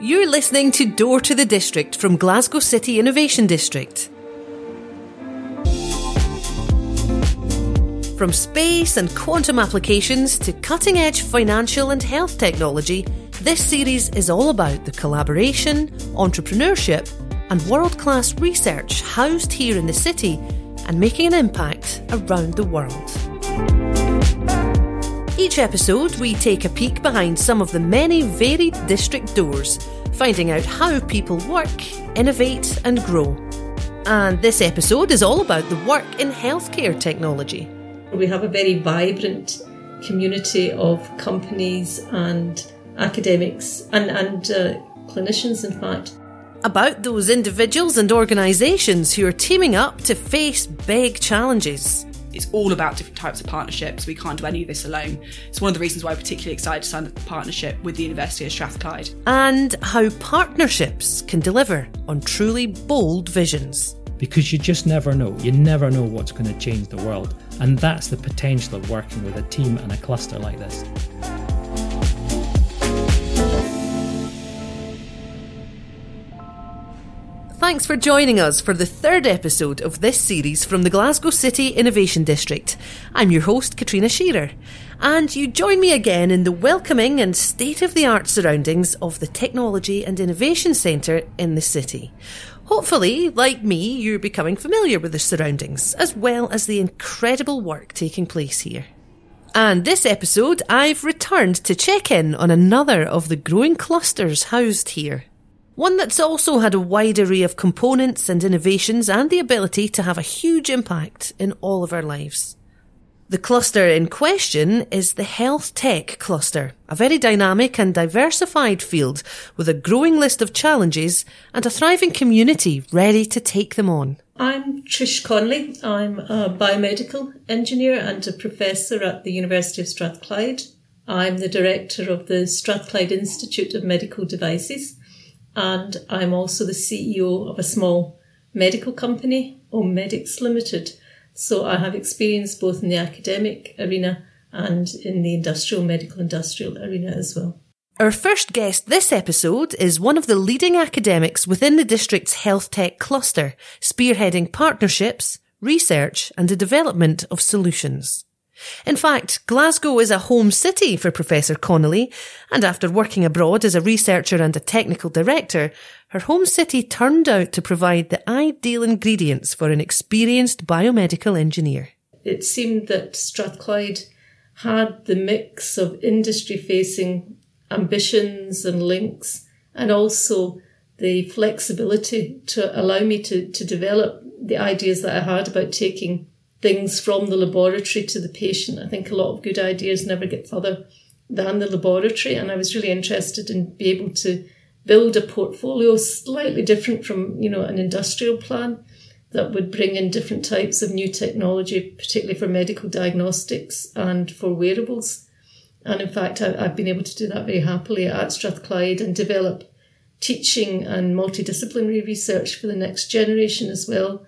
You're listening to Door to the District from Glasgow City Innovation District. From space and quantum applications to cutting edge financial and health technology, this series is all about the collaboration, entrepreneurship, and world class research housed here in the city and making an impact around the world. Each episode, we take a peek behind some of the many varied district doors, finding out how people work, innovate, and grow. And this episode is all about the work in healthcare technology. We have a very vibrant community of companies and academics and, and uh, clinicians, in fact. About those individuals and organisations who are teaming up to face big challenges. It's all about different types of partnerships. We can't do any of this alone. It's one of the reasons why I'm particularly excited to sign the partnership with the University of Strathclyde. And how partnerships can deliver on truly bold visions. Because you just never know. You never know what's going to change the world. And that's the potential of working with a team and a cluster like this. Thanks for joining us for the third episode of this series from the Glasgow City Innovation District. I'm your host, Katrina Shearer, and you join me again in the welcoming and state of the art surroundings of the Technology and Innovation Centre in the city. Hopefully, like me, you're becoming familiar with the surroundings, as well as the incredible work taking place here. And this episode, I've returned to check in on another of the growing clusters housed here. One that's also had a wide array of components and innovations and the ability to have a huge impact in all of our lives. The cluster in question is the health tech cluster, a very dynamic and diversified field with a growing list of challenges and a thriving community ready to take them on. I'm Trish Connolly. I'm a biomedical engineer and a professor at the University of Strathclyde. I'm the director of the Strathclyde Institute of Medical Devices and I'm also the CEO of a small medical company, Ohmedics Limited. So I have experience both in the academic arena and in the industrial, medical industrial arena as well. Our first guest this episode is one of the leading academics within the district's health tech cluster, spearheading partnerships, research and the development of solutions. In fact, Glasgow is a home city for Professor Connolly, and after working abroad as a researcher and a technical director, her home city turned out to provide the ideal ingredients for an experienced biomedical engineer. It seemed that Strathclyde had the mix of industry facing ambitions and links and also the flexibility to allow me to, to develop the ideas that I had about taking things from the laboratory to the patient. I think a lot of good ideas never get further than the laboratory. And I was really interested in be able to build a portfolio slightly different from, you know, an industrial plan that would bring in different types of new technology, particularly for medical diagnostics and for wearables. And in fact, I, have been able to do that very happily at Strathclyde and develop teaching and multidisciplinary research for the next generation as well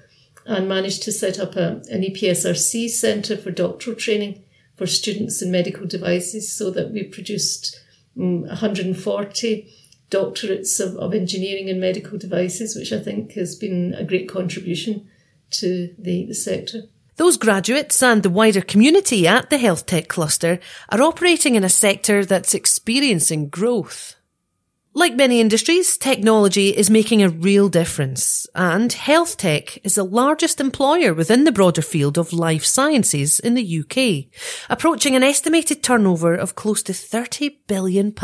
and managed to set up a, an EPSRC centre for doctoral training for students in medical devices so that we produced um, 140 doctorates of, of engineering and medical devices, which I think has been a great contribution to the, the sector. Those graduates and the wider community at the health tech cluster are operating in a sector that's experiencing growth. Like many industries, technology is making a real difference, and health tech is the largest employer within the broader field of life sciences in the UK, approaching an estimated turnover of close to £30 billion.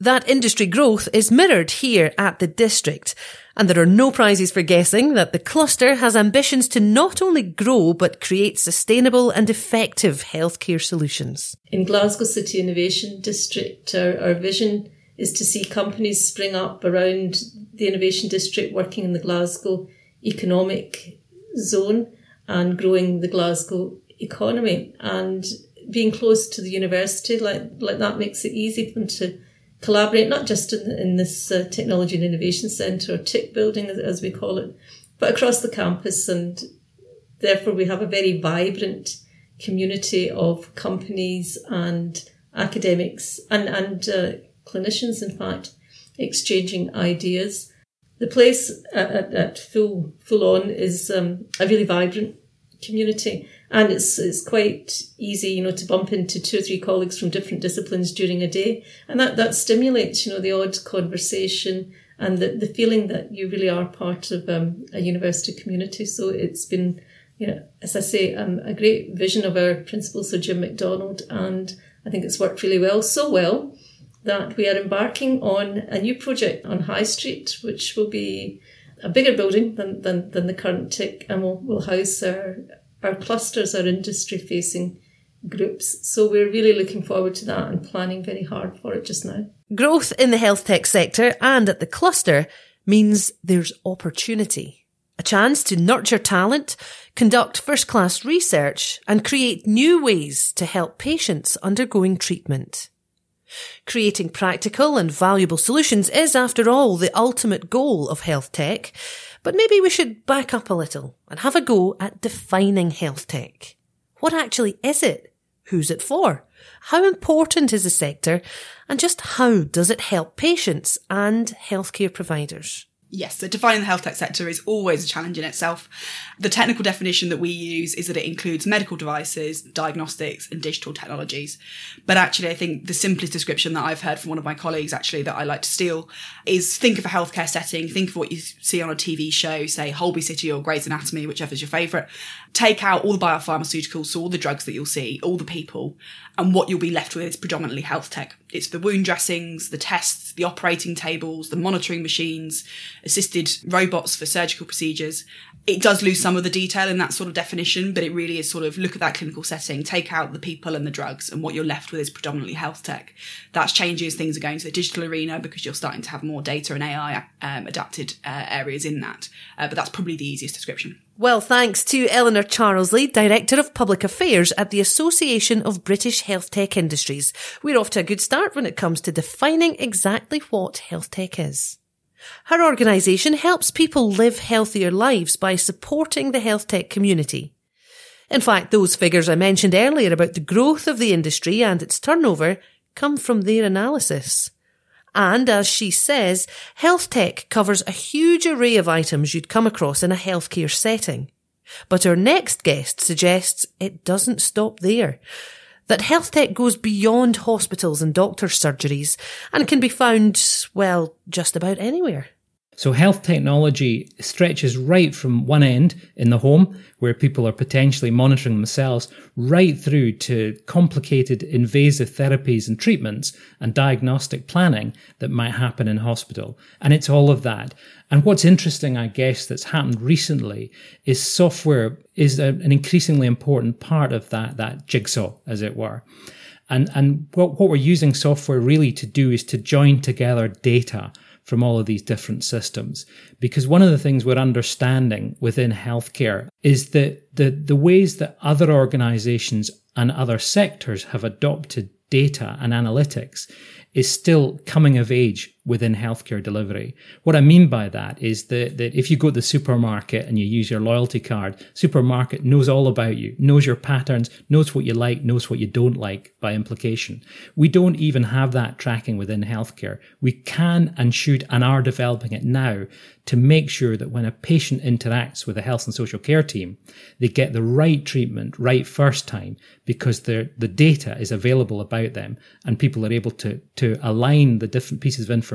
That industry growth is mirrored here at the district, and there are no prizes for guessing that the cluster has ambitions to not only grow but create sustainable and effective healthcare solutions. In Glasgow City Innovation District, our, our vision is to see companies spring up around the innovation district working in the Glasgow economic zone and growing the Glasgow economy. And being close to the university like like that makes it easy for them to collaborate not just in, in this uh, technology and innovation centre or TIC building as, as we call it but across the campus. And therefore we have a very vibrant community of companies and academics and and uh, clinicians, in fact, exchanging ideas. The place at, at full full on is um, a really vibrant community, and it's it's quite easy, you know, to bump into two or three colleagues from different disciplines during a day, and that that stimulates, you know, the odd conversation and the, the feeling that you really are part of um, a university community. So it's been, you know, as I say, um, a great vision of our principal, Sir Jim McDonald, and I think it's worked really well, so well that we are embarking on a new project on High Street, which will be a bigger building than, than, than the current TIC and will, will house our, our clusters, our industry facing groups. So we're really looking forward to that and planning very hard for it just now. Growth in the health tech sector and at the cluster means there's opportunity. A chance to nurture talent, conduct first class research and create new ways to help patients undergoing treatment. Creating practical and valuable solutions is, after all, the ultimate goal of health tech. But maybe we should back up a little and have a go at defining health tech. What actually is it? Who's it for? How important is the sector? And just how does it help patients and healthcare providers? Yes, so defining the health tech sector is always a challenge in itself. The technical definition that we use is that it includes medical devices, diagnostics, and digital technologies. But actually, I think the simplest description that I've heard from one of my colleagues, actually, that I like to steal, is think of a healthcare setting, think of what you see on a TV show, say Holby City or Grey's Anatomy, whichever's your favourite. Take out all the biopharmaceuticals, so all the drugs that you'll see, all the people, and what you'll be left with is predominantly health tech. It's the wound dressings, the tests, the operating tables, the monitoring machines, assisted robots for surgical procedures. It does lose some of the detail in that sort of definition, but it really is sort of look at that clinical setting, take out the people and the drugs, and what you're left with is predominantly health tech. That's changing as things are going to the digital arena because you're starting to have more data and AI um, adapted uh, areas in that. Uh, but that's probably the easiest description. Well, thanks to Eleanor Charsley, Director of Public Affairs at the Association of British Health Tech Industries. We're off to a good start when it comes to defining exactly what health tech is. Her organisation helps people live healthier lives by supporting the health tech community. In fact, those figures I mentioned earlier about the growth of the industry and its turnover come from their analysis. And as she says, health tech covers a huge array of items you'd come across in a healthcare setting. But our next guest suggests it doesn't stop there. That health tech goes beyond hospitals and doctors' surgeries and can be found, well, just about anywhere. So health technology stretches right from one end in the home, where people are potentially monitoring themselves, right through to complicated invasive therapies and treatments and diagnostic planning that might happen in hospital. And it's all of that. And what's interesting, I guess, that's happened recently is software is a, an increasingly important part of that, that jigsaw, as it were. And, and what, what we're using software really to do is to join together data from all of these different systems. Because one of the things we're understanding within healthcare is that the, the ways that other organizations and other sectors have adopted data and analytics is still coming of age within healthcare delivery. What I mean by that is that, that if you go to the supermarket and you use your loyalty card, supermarket knows all about you, knows your patterns, knows what you like, knows what you don't like by implication. We don't even have that tracking within healthcare. We can and should and are developing it now to make sure that when a patient interacts with a health and social care team, they get the right treatment right first time because the data is available about them and people are able to, to align the different pieces of information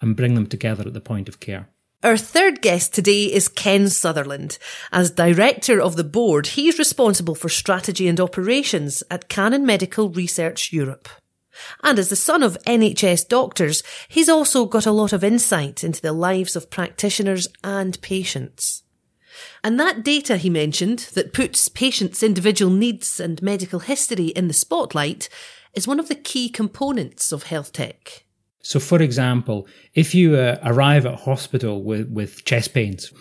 and bring them together at the point of care. Our third guest today is Ken Sutherland. As director of the board, he's responsible for strategy and operations at Canon Medical Research Europe. And as the son of NHS doctors, he's also got a lot of insight into the lives of practitioners and patients. And that data he mentioned that puts patients' individual needs and medical history in the spotlight is one of the key components of health tech. So, for example, if you uh, arrive at hospital with, with chest pains,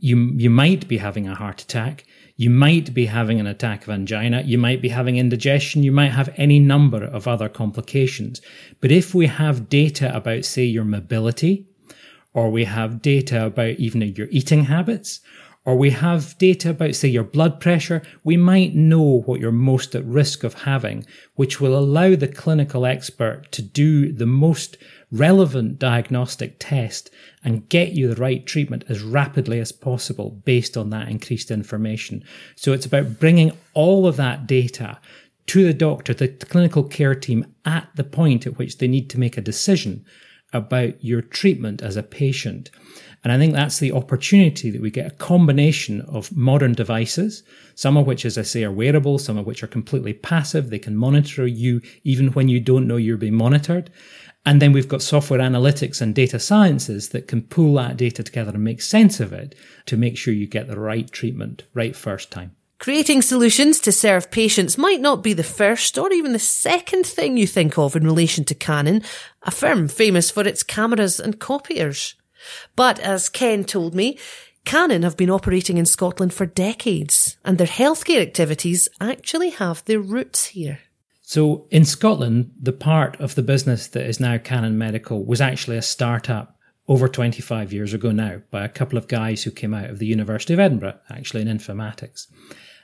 you, you might be having a heart attack. You might be having an attack of angina. You might be having indigestion. You might have any number of other complications. But if we have data about, say, your mobility, or we have data about even your eating habits, or we have data about, say, your blood pressure, we might know what you're most at risk of having, which will allow the clinical expert to do the most relevant diagnostic test and get you the right treatment as rapidly as possible based on that increased information. So it's about bringing all of that data to the doctor, the clinical care team at the point at which they need to make a decision about your treatment as a patient. And I think that's the opportunity that we get a combination of modern devices, some of which, as I say, are wearable, some of which are completely passive. They can monitor you even when you don't know you're being monitored. And then we've got software analytics and data sciences that can pull that data together and make sense of it to make sure you get the right treatment right first time. Creating solutions to serve patients might not be the first or even the second thing you think of in relation to Canon, a firm famous for its cameras and copiers. But as Ken told me, Canon have been operating in Scotland for decades, and their healthcare activities actually have their roots here. So in Scotland, the part of the business that is now Canon Medical was actually a startup over 25 years ago now by a couple of guys who came out of the University of Edinburgh, actually in informatics.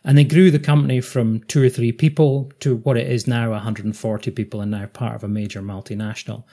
And they grew the company from two or three people to what it is now 140 people and now part of a major multinational.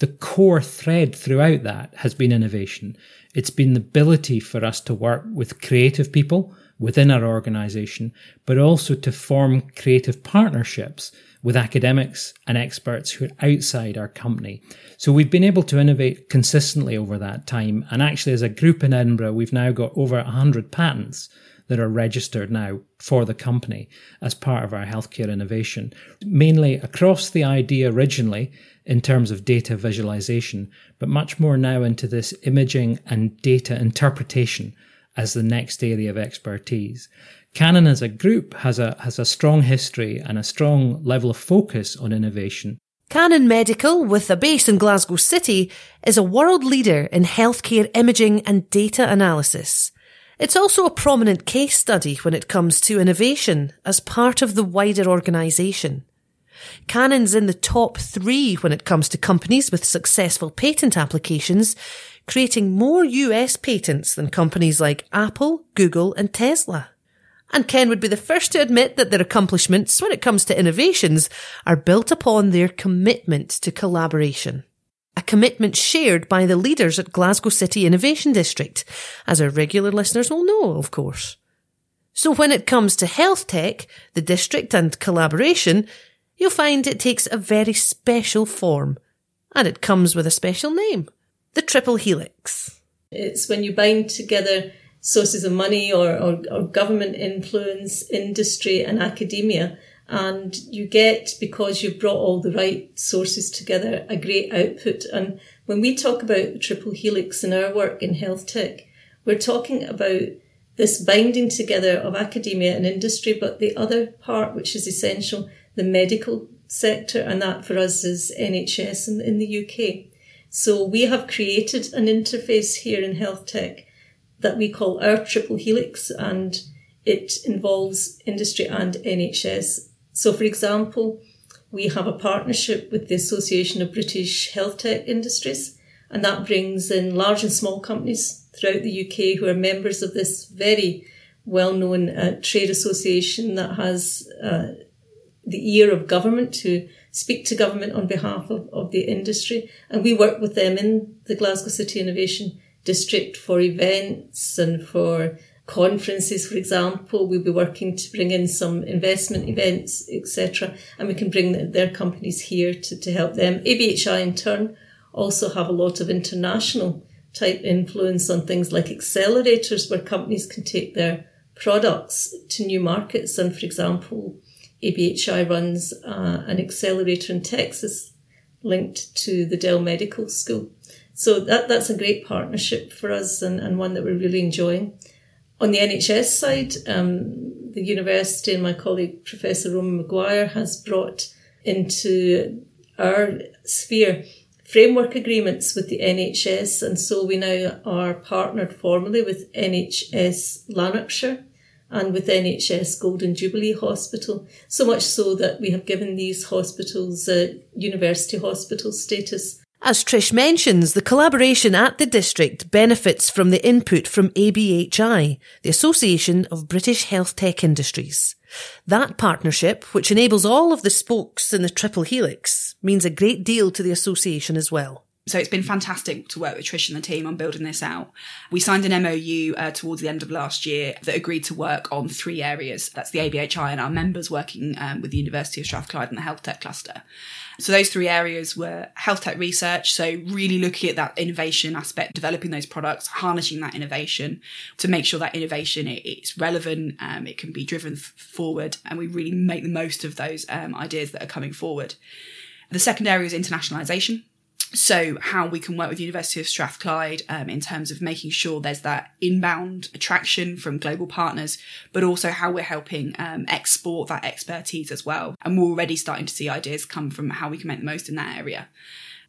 The core thread throughout that has been innovation. It's been the ability for us to work with creative people within our organization, but also to form creative partnerships with academics and experts who are outside our company. So we've been able to innovate consistently over that time. And actually, as a group in Edinburgh, we've now got over 100 patents that are registered now for the company as part of our healthcare innovation, mainly across the idea originally in terms of data visualization, but much more now into this imaging and data interpretation as the next area of expertise. Canon as a group has a, has a strong history and a strong level of focus on innovation. Canon Medical, with a base in Glasgow City, is a world leader in healthcare imaging and data analysis. It's also a prominent case study when it comes to innovation as part of the wider organisation. Canon's in the top three when it comes to companies with successful patent applications, creating more US patents than companies like Apple, Google and Tesla. And Ken would be the first to admit that their accomplishments when it comes to innovations are built upon their commitment to collaboration a commitment shared by the leaders at Glasgow City Innovation District, as our regular listeners will know, of course. So when it comes to health tech, the district and collaboration, you'll find it takes a very special form, and it comes with a special name, the triple helix. It's when you bind together sources of money or, or, or government influence, industry and academia and you get because you've brought all the right sources together a great output. And when we talk about the triple helix in our work in health tech we're talking about this binding together of academia and industry but the other part which is essential the medical sector and that for us is nhs in, in the uk so we have created an interface here in health tech that we call our triple helix and it involves industry and nhs so, for example, we have a partnership with the Association of British Health Tech Industries, and that brings in large and small companies throughout the UK who are members of this very well known uh, trade association that has uh, the ear of government to speak to government on behalf of, of the industry. And we work with them in the Glasgow City Innovation District for events and for conferences, for example. We'll be working to bring in some investment events, etc. And we can bring their companies here to, to help them. ABHI in turn also have a lot of international type influence on things like accelerators where companies can take their products to new markets. And for example, ABHI runs uh, an accelerator in Texas linked to the Dell Medical School. So that, that's a great partnership for us and, and one that we're really enjoying. On the NHS side, um, the university and my colleague Professor Roma Maguire has brought into our sphere framework agreements with the NHS, and so we now are partnered formally with NHS Lanarkshire and with NHS Golden Jubilee Hospital, so much so that we have given these hospitals university hospital status As Trish mentions, the collaboration at the district benefits from the input from ABHI, the Association of British Health Tech Industries. That partnership, which enables all of the spokes in the triple helix, means a great deal to the association as well. So it's been fantastic to work with Trish and the team on building this out. We signed an MOU uh, towards the end of last year that agreed to work on three areas. That's the ABHI and our members working um, with the University of Strathclyde and the Health Tech Cluster. So those three areas were health tech research. So really looking at that innovation aspect, developing those products, harnessing that innovation to make sure that innovation is relevant, um, it can be driven forward, and we really make the most of those um, ideas that are coming forward. The second area is internationalization so how we can work with University of Strathclyde um, in terms of making sure there's that inbound attraction from global partners, but also how we're helping um, export that expertise as well. And we're already starting to see ideas come from how we can make the most in that area.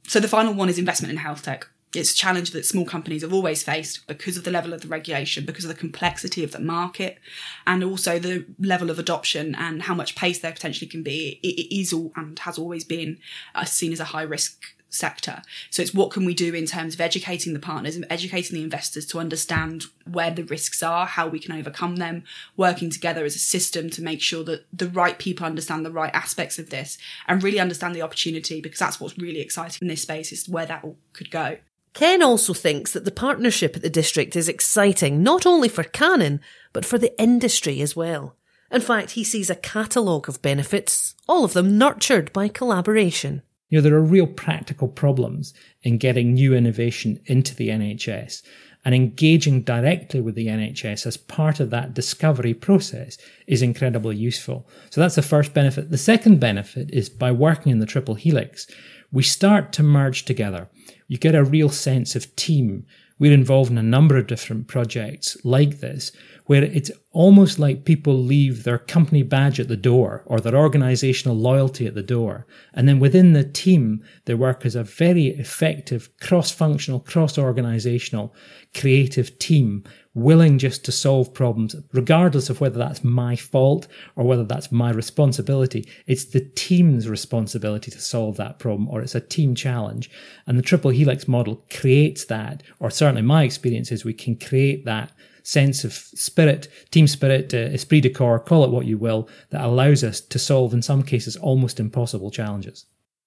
So the final one is investment in health tech. It's a challenge that small companies have always faced because of the level of the regulation, because of the complexity of the market, and also the level of adoption and how much pace there potentially can be. It is all and has always been uh, seen as a high risk sector. So it's what can we do in terms of educating the partners and educating the investors to understand where the risks are, how we can overcome them, working together as a system to make sure that the right people understand the right aspects of this and really understand the opportunity because that's what's really exciting in this space is where that all could go. Ken also thinks that the partnership at the district is exciting not only for Canon, but for the industry as well. In fact, he sees a catalogue of benefits, all of them nurtured by collaboration. Know, there are real practical problems in getting new innovation into the NHS and engaging directly with the NHS as part of that discovery process is incredibly useful. So that's the first benefit. The second benefit is by working in the triple helix, we start to merge together. You get a real sense of team. We're involved in a number of different projects like this where it's almost like people leave their company badge at the door or their organizational loyalty at the door. And then within the team, they work as a very effective cross-functional, cross-organizational, creative team, willing just to solve problems, regardless of whether that's my fault or whether that's my responsibility. It's the team's responsibility to solve that problem or it's a team challenge. And the triple helix model creates that, or certainly my experience is we can create that sense of spirit, team spirit, uh, esprit de corps, call it what you will, that allows us to solve, in some cases, almost impossible challenges.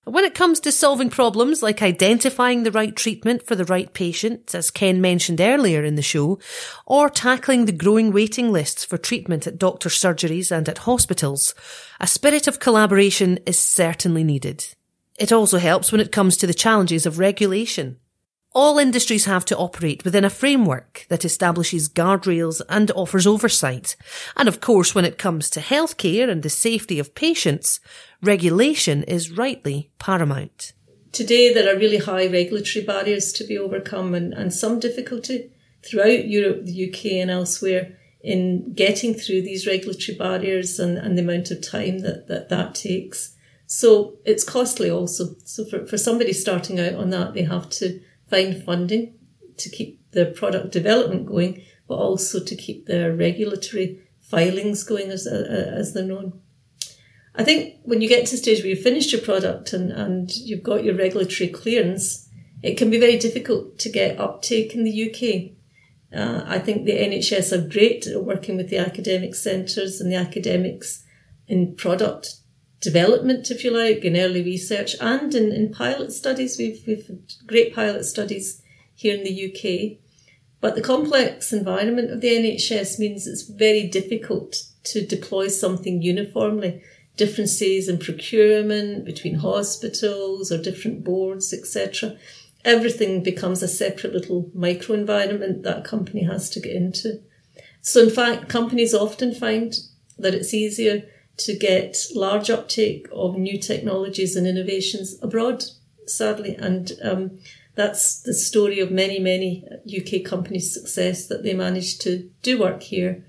When it comes to solving problems like identifying the right treatment for the right patient, as Ken mentioned earlier in the show, or tackling the growing waiting lists for treatment at doctor surgeries and at hospitals, a spirit of collaboration is certainly needed. It also helps when it comes to the challenges of regulation. All industries have to operate within a framework that establishes guardrails and offers oversight. And of course, when it comes to healthcare and the safety of patients, regulation is rightly paramount. Today, there are really high regulatory barriers to be overcome and, and some difficulty throughout Europe, the UK, and elsewhere in getting through these regulatory barriers and, and the amount of time that, that that takes. So it's costly also. So for, for somebody starting out on that, they have to find funding to keep the product development going, but also to keep their regulatory filings going as, uh, as they're known. I think when you get to a stage where you've finished your product and, and you've got your regulatory clearance, it can be very difficult to get uptake in the UK. Uh, I think the NHS are great at working with the academic centres and the academics in product development, if you like, in early research and in, in pilot studies. We've, we've great pilot studies here in the UK. But the complex environment of the NHS means it's very difficult to deploy something uniformly. Differences in procurement between hospitals or different boards, etc. Everything becomes a separate little micro environment that a company has to get into. So in fact, companies often find that it's easier to get large uptake of new technologies and innovations abroad, sadly. And um, that's the story of many, many UK companies' success that they manage to do work here,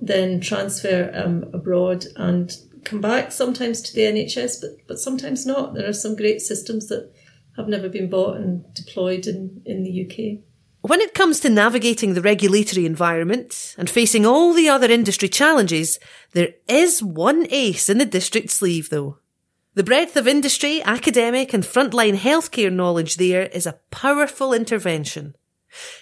then transfer um, abroad and come back sometimes to the NHS, but, but sometimes not. There are some great systems that have never been bought and deployed in, in the UK. When it comes to navigating the regulatory environment and facing all the other industry challenges, there is one ace in the district sleeve though. The breadth of industry, academic and frontline healthcare knowledge there is a powerful intervention.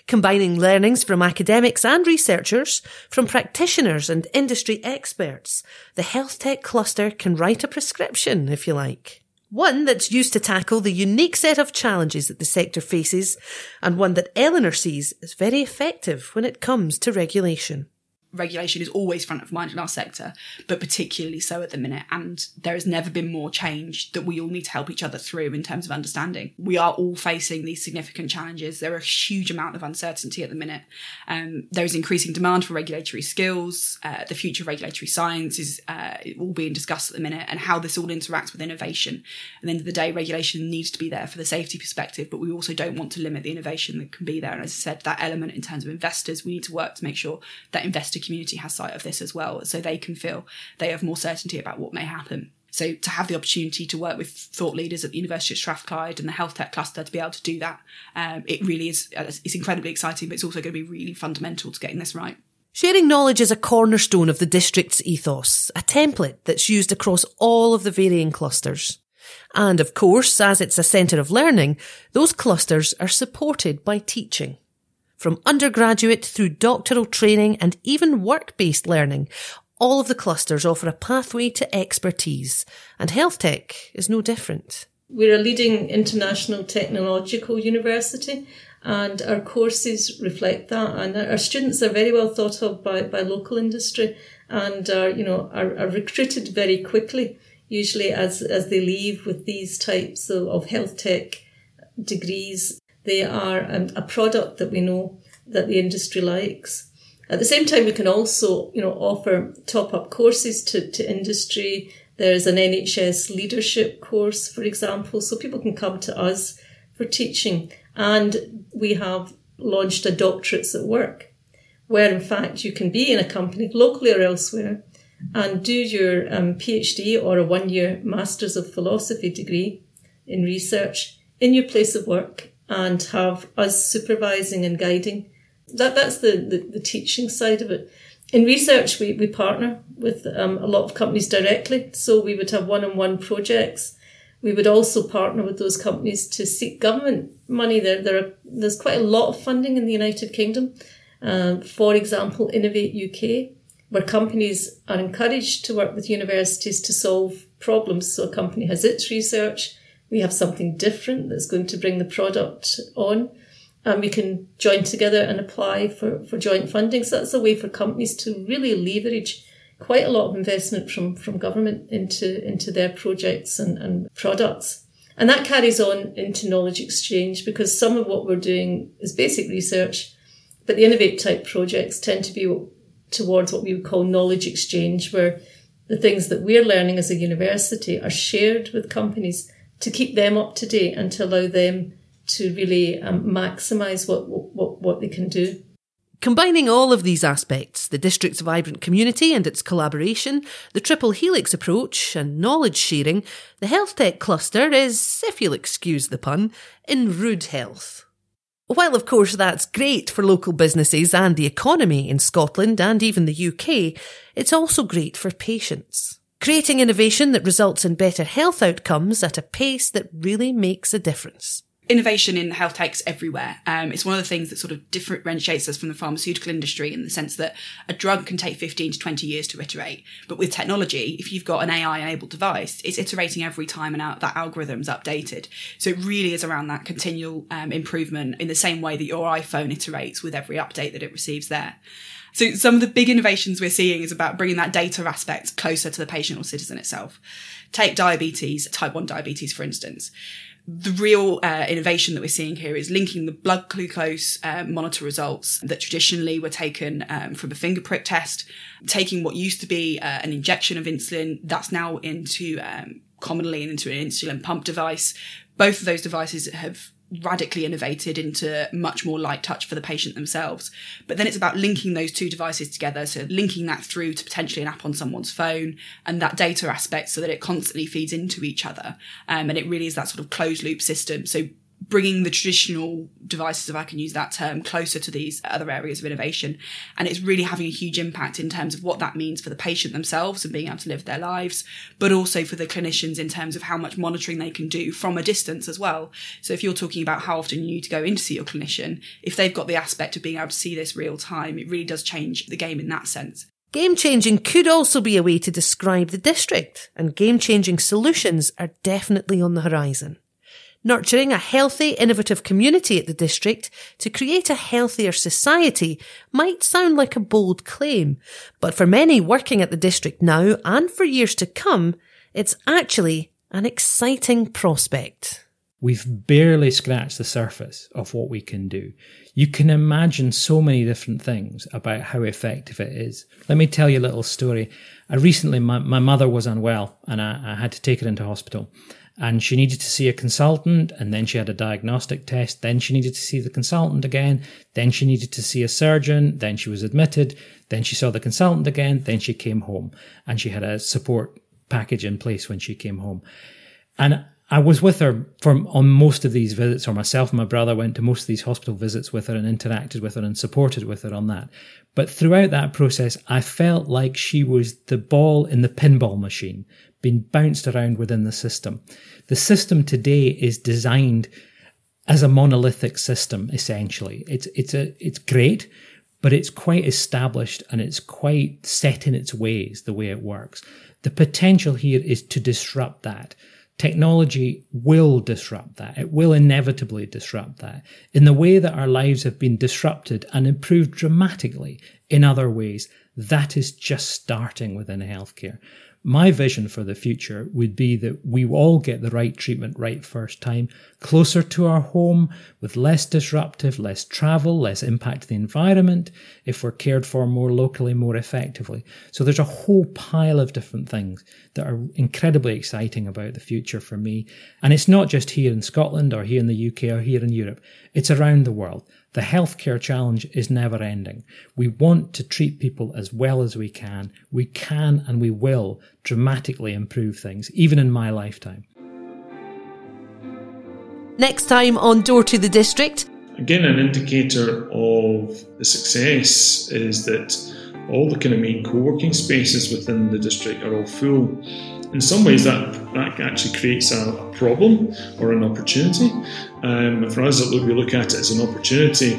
Combining learnings from academics and researchers, from practitioners and industry experts, the health tech cluster can write a prescription, if you like. One that's used to tackle the unique set of challenges that the sector faces, and one that Eleanor sees as very effective when it comes to regulation regulation is always front of mind in our sector, but particularly so at the minute. And there has never been more change that we all need to help each other through in terms of understanding. We are all facing these significant challenges. There are a huge amount of uncertainty at the minute. Um, there is increasing demand for regulatory skills. Uh, the future of regulatory science is uh, all being discussed at the minute, and how this all interacts with innovation. At the end of the day, regulation needs to be there for the safety perspective, but we also don't want to limit the innovation that can be there. And as I said, that element in terms of investors, we need to work to make sure that investor community has sight of this as well, so they can feel they have more certainty about what may happen. So to have the opportunity to work with thought leaders at the University of Strathclyde and the health tech cluster to be able to do that, um, it really is it's incredibly exciting, but it's also going to be really fundamental to getting this right. Sharing knowledge is a cornerstone of the district's ethos, a template that's used across all of the varying clusters. And of course, as it's a centre of learning, those clusters are supported by teaching. From undergraduate through doctoral training and even work-based learning, all of the clusters offer a pathway to expertise, and health tech is no different. We're a leading international technological university, and our courses reflect that. And our students are very well thought of by, by local industry, and are you know are, are recruited very quickly. Usually, as as they leave with these types of, of health tech degrees, they are um, a product that we know that the industry likes. At the same time, we can also, you know, offer top up courses to, to industry. There's an NHS leadership course, for example, so people can come to us for teaching. And we have launched a doctorates at work, where in fact you can be in a company locally or elsewhere and do your um, PhD or a one year Masters of Philosophy degree in research in your place of work and have us supervising and guiding. That that's the, the, the teaching side of it. In research, we, we partner with um, a lot of companies directly. So we would have one-on-one projects. We would also partner with those companies to seek government money. There, there are, there's quite a lot of funding in the United Kingdom. Um, for example, Innovate UK, where companies are encouraged to work with universities to solve problems. So a company has its research, we have something different that's going to bring the product on and we can join together and apply for, for joint funding. So that's a way for companies to really leverage quite a lot of investment from, from government into, into their projects and, and products. And that carries on into knowledge exchange because some of what we're doing is basic research, but the innovate type projects tend to be towards what we would call knowledge exchange, where the things that we're learning as a university are shared with companies to keep them up to date and to allow them to really um, maximise what, what, what they can do. Combining all of these aspects, the district's vibrant community and its collaboration, the triple helix approach and knowledge sharing, the health tech cluster is, if you'll excuse the pun, in rude health. While of course that's great for local businesses and the economy in Scotland and even the UK, it's also great for patients creating innovation that results in better health outcomes at a pace that really makes a difference innovation in health tech's everywhere. Um, it's one of the things that sort of differentiates us from the pharmaceutical industry in the sense that a drug can take 15 to 20 years to iterate. But with technology, if you've got an AI enabled device, it's iterating every time and out, that algorithm's updated. So it really is around that continual um, improvement in the same way that your iPhone iterates with every update that it receives there. So some of the big innovations we're seeing is about bringing that data aspect closer to the patient or citizen itself. Take diabetes, type 1 diabetes, for instance. The real uh, innovation that we're seeing here is linking the blood glucose uh, monitor results that traditionally were taken um, from a finger prick test, taking what used to be uh, an injection of insulin that's now into um, commonly into an insulin pump device. Both of those devices have radically innovated into much more light touch for the patient themselves. But then it's about linking those two devices together. So linking that through to potentially an app on someone's phone and that data aspect so that it constantly feeds into each other. Um, and it really is that sort of closed loop system. So bringing the traditional devices, if I can use that term, closer to these other areas of innovation. And it's really having a huge impact in terms of what that means for the patient themselves and being able to live their lives, but also for the clinicians in terms of how much monitoring they can do from a distance as well. So if you're talking about how often you need to go in to see your clinician, if they've got the aspect of being able to see this real time, it really does change the game in that sense. Game changing could also be a way to describe the district, and game changing solutions are definitely on the horizon nurturing a healthy, innovative community at the district to create a healthier society might sound like a bold claim, but for many working at the district now and for years to come, it's actually an exciting prospect. We've barely scratched the surface of what we can do. You can imagine so many different things about how effective it is. Let me tell you a little story. I recently, my, my mother was unwell and I, I had to take her into hospital and she needed to see a consultant and then she had a diagnostic test. Then she needed to see the consultant again. Then she needed to see a surgeon. Then she was admitted. Then she saw the consultant again. Then she came home. And she had a support package in place when she came home. And I was with her for on most of these visits, or myself and my brother went to most of these hospital visits with her and interacted with her and supported with her on that. But throughout that process, I felt like she was the ball in the pinball machine being bounced around within the system. The system today is designed as a monolithic system, essentially. It's, it's, a, it's great, but it's quite established and it's quite set in its ways, the way it works. The potential here is to disrupt that. Technology will disrupt that. It will inevitably disrupt that in the way that our lives have been disrupted and improved dramatically in other ways. That is just starting within healthcare. My vision for the future would be that we all get the right treatment right first time, closer to our home, with less disruptive, less travel, less impact to the environment, if we're cared for more locally, more effectively. So there's a whole pile of different things that are incredibly exciting about the future for me. And it's not just here in Scotland or here in the UK or here in Europe. It's around the world. The healthcare challenge is never ending. We want to treat people as well as we can. We can and we will dramatically improve things, even in my lifetime. Next time on Door to the District. Again, an indicator of the success is that all the kind of main co working spaces within the district are all full in some ways that, that actually creates a, a problem or an opportunity. Um, for us, we look at it as an opportunity.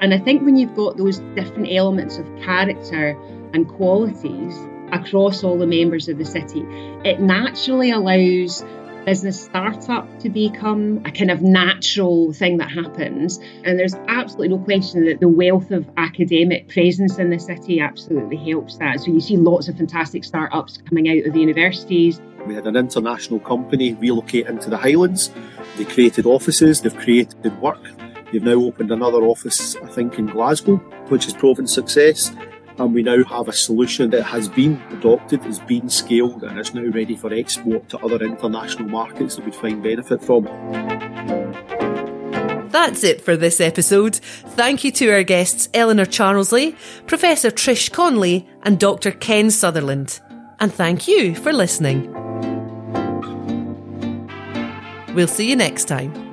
And I think when you've got those different elements of character and qualities across all the members of the city, it naturally allows business startup to become a kind of natural thing that happens. And there's absolutely no question that the wealth of academic presence in the city absolutely helps that. So you see lots of fantastic startups coming out of the universities. We had an international company relocate into the Highlands. They created offices, they've created work. They've now opened another office, I think, in Glasgow, which has proven success and we now have a solution that has been adopted, has been scaled, and is now ready for export to other international markets that we find benefit from. That's it for this episode. Thank you to our guests Eleanor Charsley, Professor Trish Connolly, and Dr. Ken Sutherland. And thank you for listening. We'll see you next time.